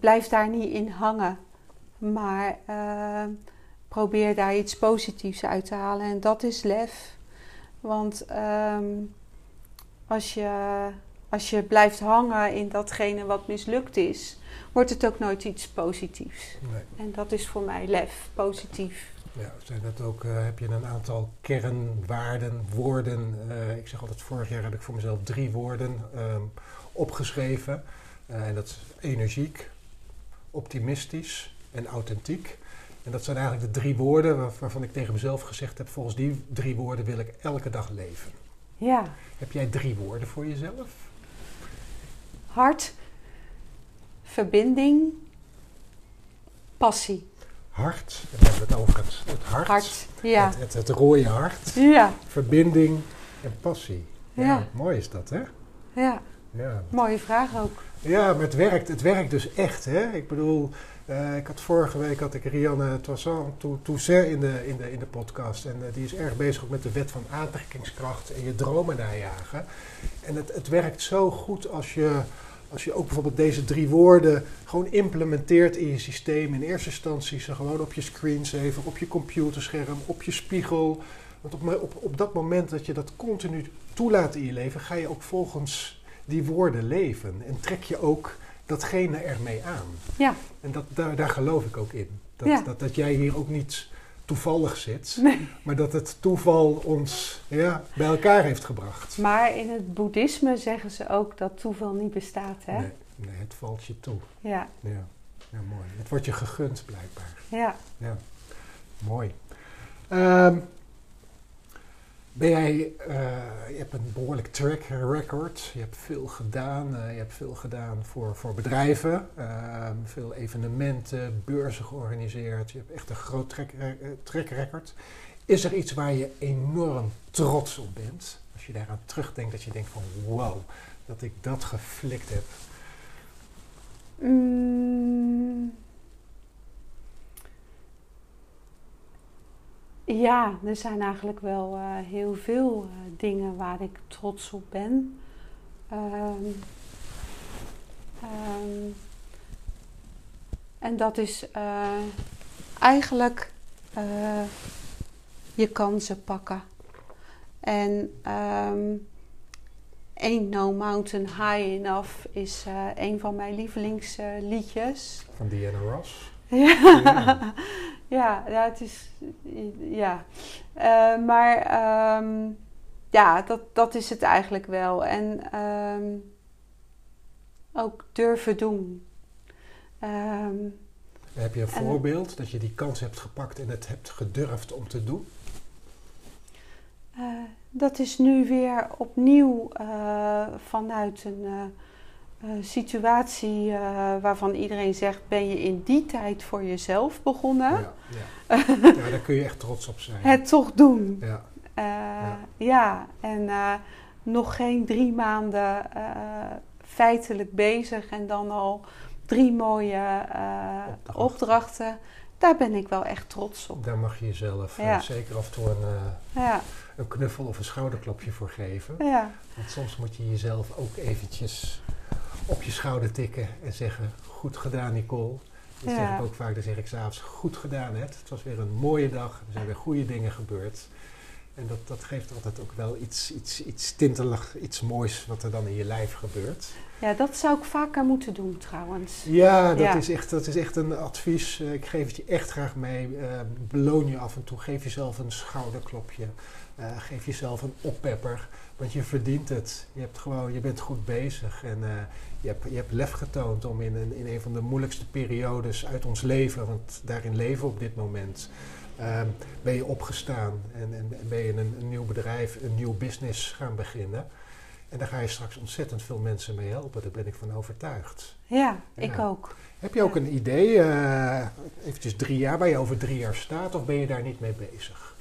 blijf daar niet in hangen. Maar uh, probeer daar iets positiefs uit te halen. En dat is lef. Want um, als, je, als je blijft hangen in datgene wat mislukt is, wordt het ook nooit iets positiefs. Nee. En dat is voor mij lef, positief. Ja, zijn dat ook, uh, heb je een aantal kernwaarden, woorden. Uh, ik zeg altijd, vorig jaar heb ik voor mezelf drie woorden um, opgeschreven. Uh, en dat is energiek, optimistisch en authentiek. En dat zijn eigenlijk de drie woorden waar, waarvan ik tegen mezelf gezegd heb: volgens die drie woorden wil ik elke dag leven. Ja. Heb jij drie woorden voor jezelf? Hart, verbinding, passie hart. Dan hebben we het over het, het hart. hart ja. het, het, het, rode hart. Ja. Verbinding en passie. Ja. Mooi is dat, hè? Ja. ja. Mooie vraag ook. Ja, maar het werkt, het werkt dus echt. Hè? Ik bedoel, uh, ik had vorige week had ik Rianne Toussaint in de, in, de, in de podcast. En uh, die is erg bezig met de wet van aantrekkingskracht en je dromen najagen. En het, het werkt zo goed als je, als je ook bijvoorbeeld deze drie woorden gewoon implementeert in je systeem. In eerste instantie ze gewoon op je screensaver, op je computerscherm, op je spiegel. Want op, op, op dat moment dat je dat continu toelaat in je leven, ga je ook volgens die woorden leven. En trek je ook datgene ermee aan. Ja. En dat, daar, daar geloof ik ook in. Dat, dat, dat jij hier ook niet toevallig zit, nee. maar dat het toeval ons ja, bij elkaar heeft gebracht. Maar in het boeddhisme zeggen ze ook dat toeval niet bestaat, hè? Nee, nee het valt je toe. Ja. ja. Ja, mooi. Het wordt je gegund, blijkbaar. Ja. Ja, mooi. Um, ben jij, uh, je hebt een behoorlijk track record. Je hebt veel gedaan. Uh, je hebt veel gedaan voor, voor bedrijven. Uh, veel evenementen, beurzen georganiseerd. Je hebt echt een groot track, track record. Is er iets waar je enorm trots op bent? Als je daaraan terugdenkt, dat je denkt van wow, dat ik dat geflikt heb. Mm. Ja, er zijn eigenlijk wel uh, heel veel uh, dingen waar ik trots op ben. Um, um, en dat is uh, eigenlijk je kansen pakken. En um, Ain't No Mountain High Enough is een van mijn lievelingsliedjes. van Diana Ross? Ja, ja, ja, het is. Ja. Uh, maar um, ja, dat, dat is het eigenlijk wel. En um, ook durven doen. Um, Heb je een voorbeeld dat je die kans hebt gepakt en het hebt gedurfd om te doen? Uh, dat is nu weer opnieuw uh, vanuit een situatie uh, waarvan iedereen zegt: ben je in die tijd voor jezelf begonnen? Ja, ja. ja daar kun je echt trots op zijn. Het toch doen. Ja, ja. ja. en nog geen drie maanden feitelijk bezig en dan al drie mooie opdrachten. opdrachten. Daar ben ik wel echt trots op. Daar mag je jezelf zeker af en toe een een knuffel of een schouderklopje voor geven. Ja. Want soms moet je jezelf ook eventjes op je schouder tikken en zeggen: Goed gedaan, Nicole. Dat zeg ik ook vaak. Dan zeg ik s'avonds: Goed gedaan, het. Het was weer een mooie dag. Er zijn weer goede dingen gebeurd. En dat, dat geeft altijd ook wel iets, iets, iets tintelig, iets moois wat er dan in je lijf gebeurt. Ja, dat zou ik vaker moeten doen trouwens. Ja, dat, Is, echt, dat is echt een advies. Eh, ik geef het je echt graag mee. Uh, beloon je af en toe. Geef jezelf een schouderklopje. Uh, geef jezelf een oppepper. Want je verdient het. Je, hebt gewoon, je bent goed bezig. En je, hebt, je hebt lef getoond om in een, in een van de moeilijkste periodes uit ons leven, want daarin leven we op dit moment, uh, ben je opgestaan en, en, ben je een, een, nieuw bedrijf, een nieuw business gaan beginnen. En daar ga je straks ontzettend veel mensen mee helpen, daar ben ik van overtuigd. Ja, ja. ik ook. Heb je ook een idee, uh, eventjes drie jaar, waar je over drie jaar staat, of ben je daar niet mee bezig?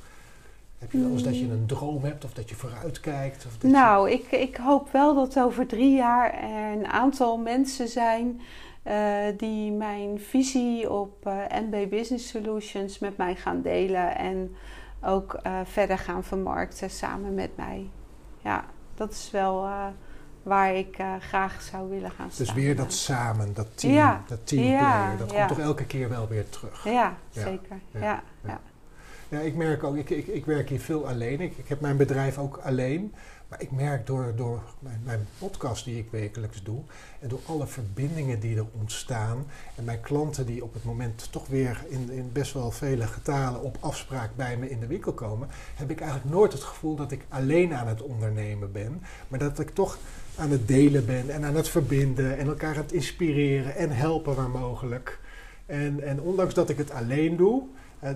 Heb je wel eens dat je een droom hebt of dat je vooruitkijkt? Of dat nou, je... ik, ik hoop wel dat over drie jaar er een aantal mensen zijn uh, die mijn visie op uh, NB Business Solutions met mij gaan delen en ook uh, verder gaan vermarkten samen met mij. Ja, dat is wel waar ik graag zou willen gaan staan. Dus weer dat samen, dat team, ja. dat teamplayer, ja, dat komt toch elke keer wel weer terug? Ja, zeker. ja. Ja. Ik merk ook, ik, ik, ik werk hier veel alleen. Ik, heb mijn bedrijf ook alleen. Maar ik merk door, door mijn, mijn, podcast die ik wekelijks doe en door alle verbindingen die er ontstaan en mijn klanten die op het moment toch weer in, in best wel vele getalen op afspraak bij me in de winkel komen, heb ik eigenlijk nooit het gevoel dat ik alleen aan het ondernemen ben, maar dat ik toch aan het delen ben en aan het verbinden en elkaar aan het inspireren en helpen waar mogelijk. En, en ondanks dat ik het alleen doe,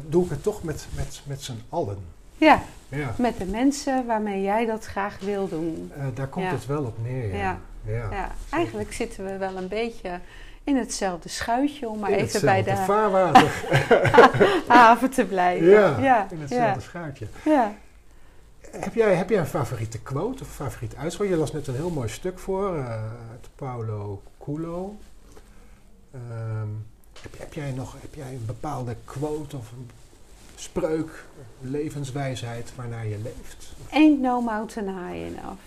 doe ik het toch met, met, met z'n allen. Ja, ja, met de mensen waarmee jij dat graag wil doen. Uh, daar komt het wel op neer, ja. ja. ja. Eigenlijk zitten we wel een beetje in hetzelfde schuitje, om maar even bij de vaarwater haven te blijven. Ja, in hetzelfde schuitje. Ja. heb, jij, heb jij een favoriete quote of favoriete uitspraak? Je las net een heel mooi stuk voor, uh, uit Paulo Coelho. Ehm, heb, heb, jij nog heb jij een bepaalde quote of een spreuk, levenswijsheid waarnaar je leeft? Ain't no mountain high enough.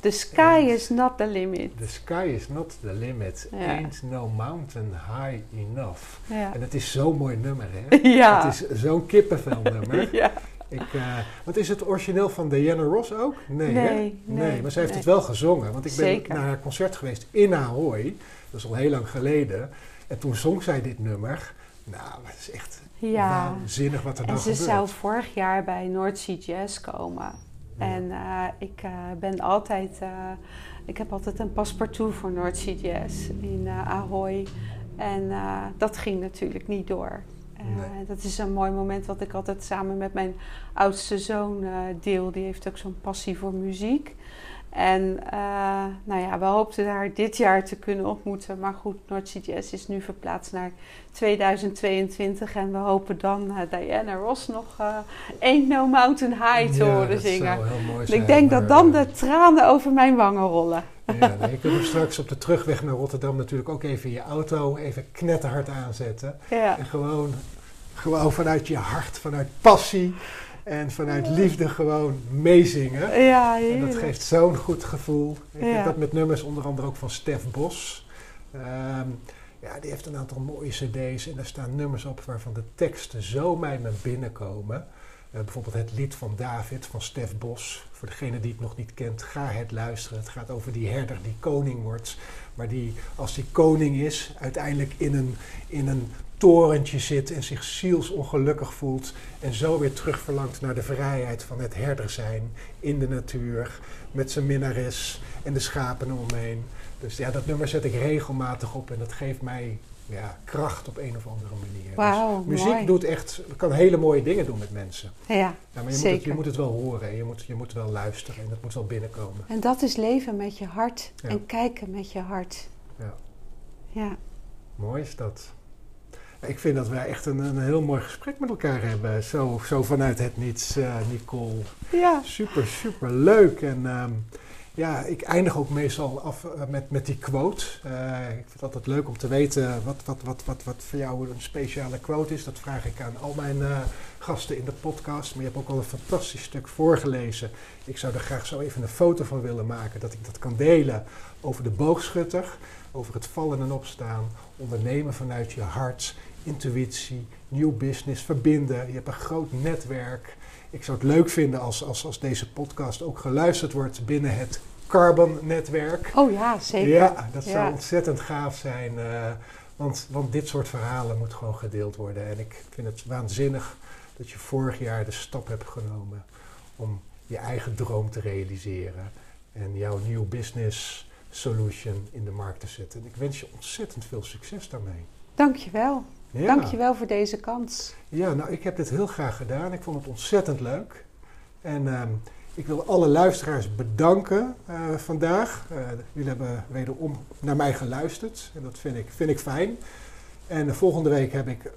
The sky is not the limit. The sky is not the limit. Ain't no mountain high enough. Ja. En het is zo'n mooi nummer, hè? Ja. Het is zo'n kippenvelnummer. ja. Ik, uh, wat is het origineel van Diana Ross ook? Nee, nee, hè? nee, nee maar ze heeft het wel gezongen. Want ik ben naar haar concert geweest in Ahoy. Dat is al heel lang geleden. En toen zong zij dit nummer. Nou, het is echt ja. waanzinnig wat er dan gebeurt. En ze zou vorig jaar bij North Sea Jazz komen. En uh, ik uh, ben altijd... ik heb altijd een paspartout voor North Sea Jazz in Ahoy. En dat ging natuurlijk niet door. Nee. Dat is een mooi moment wat ik altijd samen met mijn oudste zoon deel. Die heeft ook zo'n passie voor muziek. En uh, nou ja, we hoopten haar dit jaar te kunnen ontmoeten. Maar goed, NoordCGS is nu verplaatst naar 2022. En we hopen dan uh, Diana Ross nog uh, Ain't No Mountain High te ja, horen zingen. Zijn, ik denk dat dan de tranen over mijn wangen rollen. Ja, nee, je kunt straks op de terugweg naar Rotterdam natuurlijk ook even je auto even knetterhard aanzetten. Ja. En gewoon, gewoon vanuit je hart, vanuit passie en vanuit liefde gewoon meezingen. Ja, en dat geeft zo'n goed gevoel. Ik heb dat met nummers onder andere ook van Stef Bos. Ehm, ja, die heeft een aantal mooie cd's en daar staan nummers op waarvan de teksten zo bij me binnenkomen. Uh, bijvoorbeeld het lied van David van Stef Bos. Voor degene die het nog niet kent, ga het luisteren. Het gaat over die herder die koning wordt. Maar die, als die koning is, uiteindelijk in een, in een torentje zit en zich zielsongelukkig voelt en zo weer terugverlangt naar de vrijheid van het herder zijn in de natuur met zijn minnares en de schapen omheen. Dus ja, dat nummer zet ik regelmatig op en dat geeft mij ja, kracht op een of andere manier. Wow, dus muziek doet echt, kan hele mooie dingen doen met mensen. Ja, ja maar je zeker. Moet het, je moet het wel horen, je moet, je moet wel luisteren en het moet wel binnenkomen. En dat is leven met je hart en kijken met je hart. Ja. ja. Mooi is dat. Ik vind dat wij echt een, een heel mooi gesprek met elkaar hebben. Zo, zo vanuit het niets, uh, Nicole. Ja. Super, super leuk. En um, ja, ik eindig ook meestal af uh, met, met die quote. Uh, ik vind het altijd leuk om te weten wat, wat, wat, wat, wat voor jou een speciale quote is. Dat vraag ik aan al mijn gasten in de podcast. Maar je hebt ook al een fantastisch stuk voorgelezen. Ik zou er graag zo even een foto van willen maken. Dat ik dat kan delen over de boogschutter. Over het vallen en opstaan. Ondernemen vanuit je hart intuïtie, nieuw business, verbinden. Je hebt een groot netwerk. Ik zou het leuk vinden als, als, als deze podcast ook geluisterd wordt binnen het Carbon-netwerk. Oh ja, zeker. Ja, dat zou ontzettend gaaf zijn. Uh, want, want dit soort verhalen moet gewoon gedeeld worden. En ik vind het waanzinnig dat je vorig jaar de stap hebt genomen om je eigen droom te realiseren. En jouw nieuw business solution in de markt te zetten. En ik wens je ontzettend veel succes daarmee. Dankjewel. Ja. Dankjewel voor deze kans. Ja, nou, ik heb dit heel graag gedaan. Ik vond het ontzettend leuk. En uh, ik wil alle luisteraars bedanken uh, vandaag. Uh, jullie hebben wederom naar mij geluisterd. En dat vind ik, vind ik fijn. En de volgende week heb ik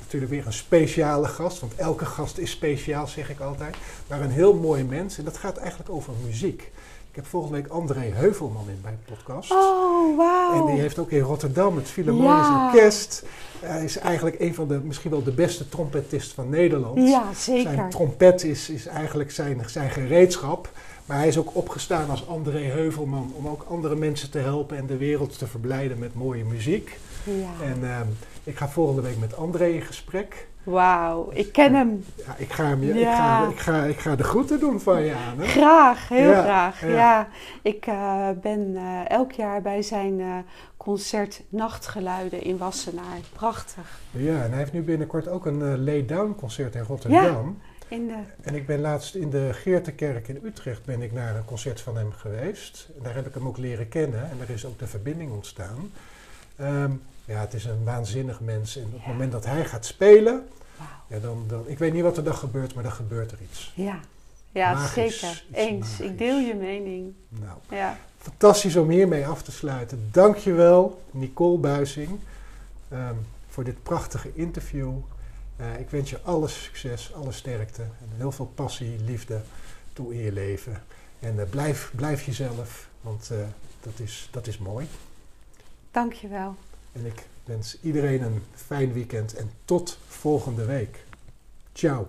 natuurlijk weer een speciale gast. Want elke gast is speciaal, zeg ik altijd. Maar een heel mooi mens. En dat gaat eigenlijk over muziek. Ik heb volgende week André Heuvelman in bij de podcast. Oh, wauw. En die heeft ook in Rotterdam het Philharmonisch ja. Orkest. Hij is eigenlijk een van de, misschien wel de beste trompetist van Nederland. Ja, zeker. Zijn trompet is, is eigenlijk zijn, zijn gereedschap. Maar hij is ook opgestaan als André Heuvelman om ook andere mensen te helpen en de wereld te verblijden met mooie muziek. Ja. En uh, ik ga volgende week met André in gesprek. Wauw, ik ken hem. Ja, ik, ga hem ja. ik, ga, ik, ga, ik ga de groeten doen van je aan. Hè? Graag, heel ja, graag. Ja, ik uh, ben uh, elk jaar bij zijn uh, concert Nachtgeluiden in Wassenaar. Prachtig. Ja, en hij heeft nu binnenkort ook een lay-down concert in Rotterdam. In de... En ik ben laatst in de Geertekerk in Utrecht ben ik naar een concert van hem geweest. En daar heb ik hem ook leren kennen en er is ook de verbinding ontstaan. Um, ja, het is een waanzinnig mens. En op het moment dat hij gaat spelen, wow. ja, dan, dan, ik weet niet wat er dan gebeurt, maar dan gebeurt er iets. Ja, ja magisch, zeker. Eens. Magisch. Ik deel je mening. Nou, ja. fantastisch om hiermee af te sluiten. Dankjewel, Nicole Buising, um, voor dit prachtige interview. Uh, ik wens je alle succes, alle sterkte en heel veel passie, liefde toe in je leven. En blijf, blijf jezelf, want dat, is, dat is mooi. Dankjewel. En ik wens iedereen een fijn weekend en tot volgende week. Ciao.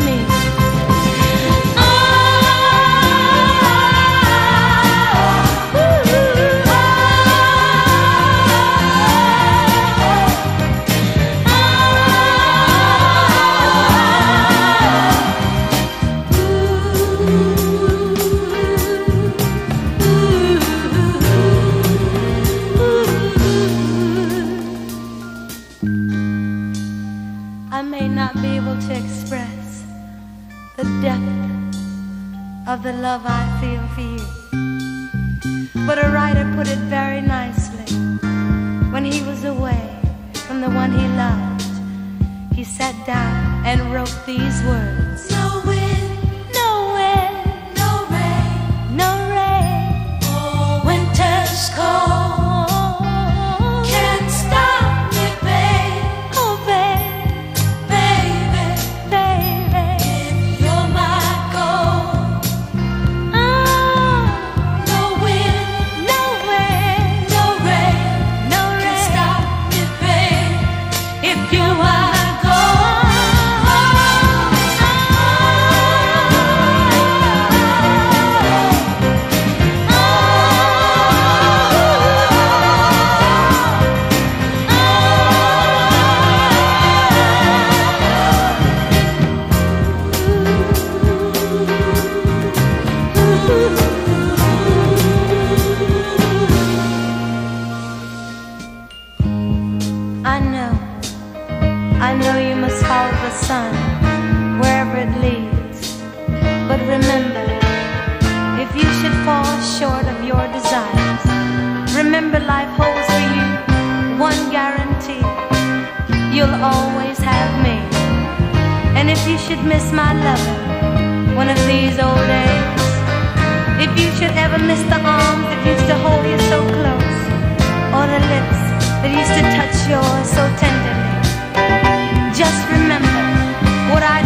short of your desires. Remember, life holds for you one guarantee you'll always have me. And if you should miss my loving one of these old days, if you should ever miss the arms that used to hold you so close, or the lips that used to touch yours so tenderly, just remember what I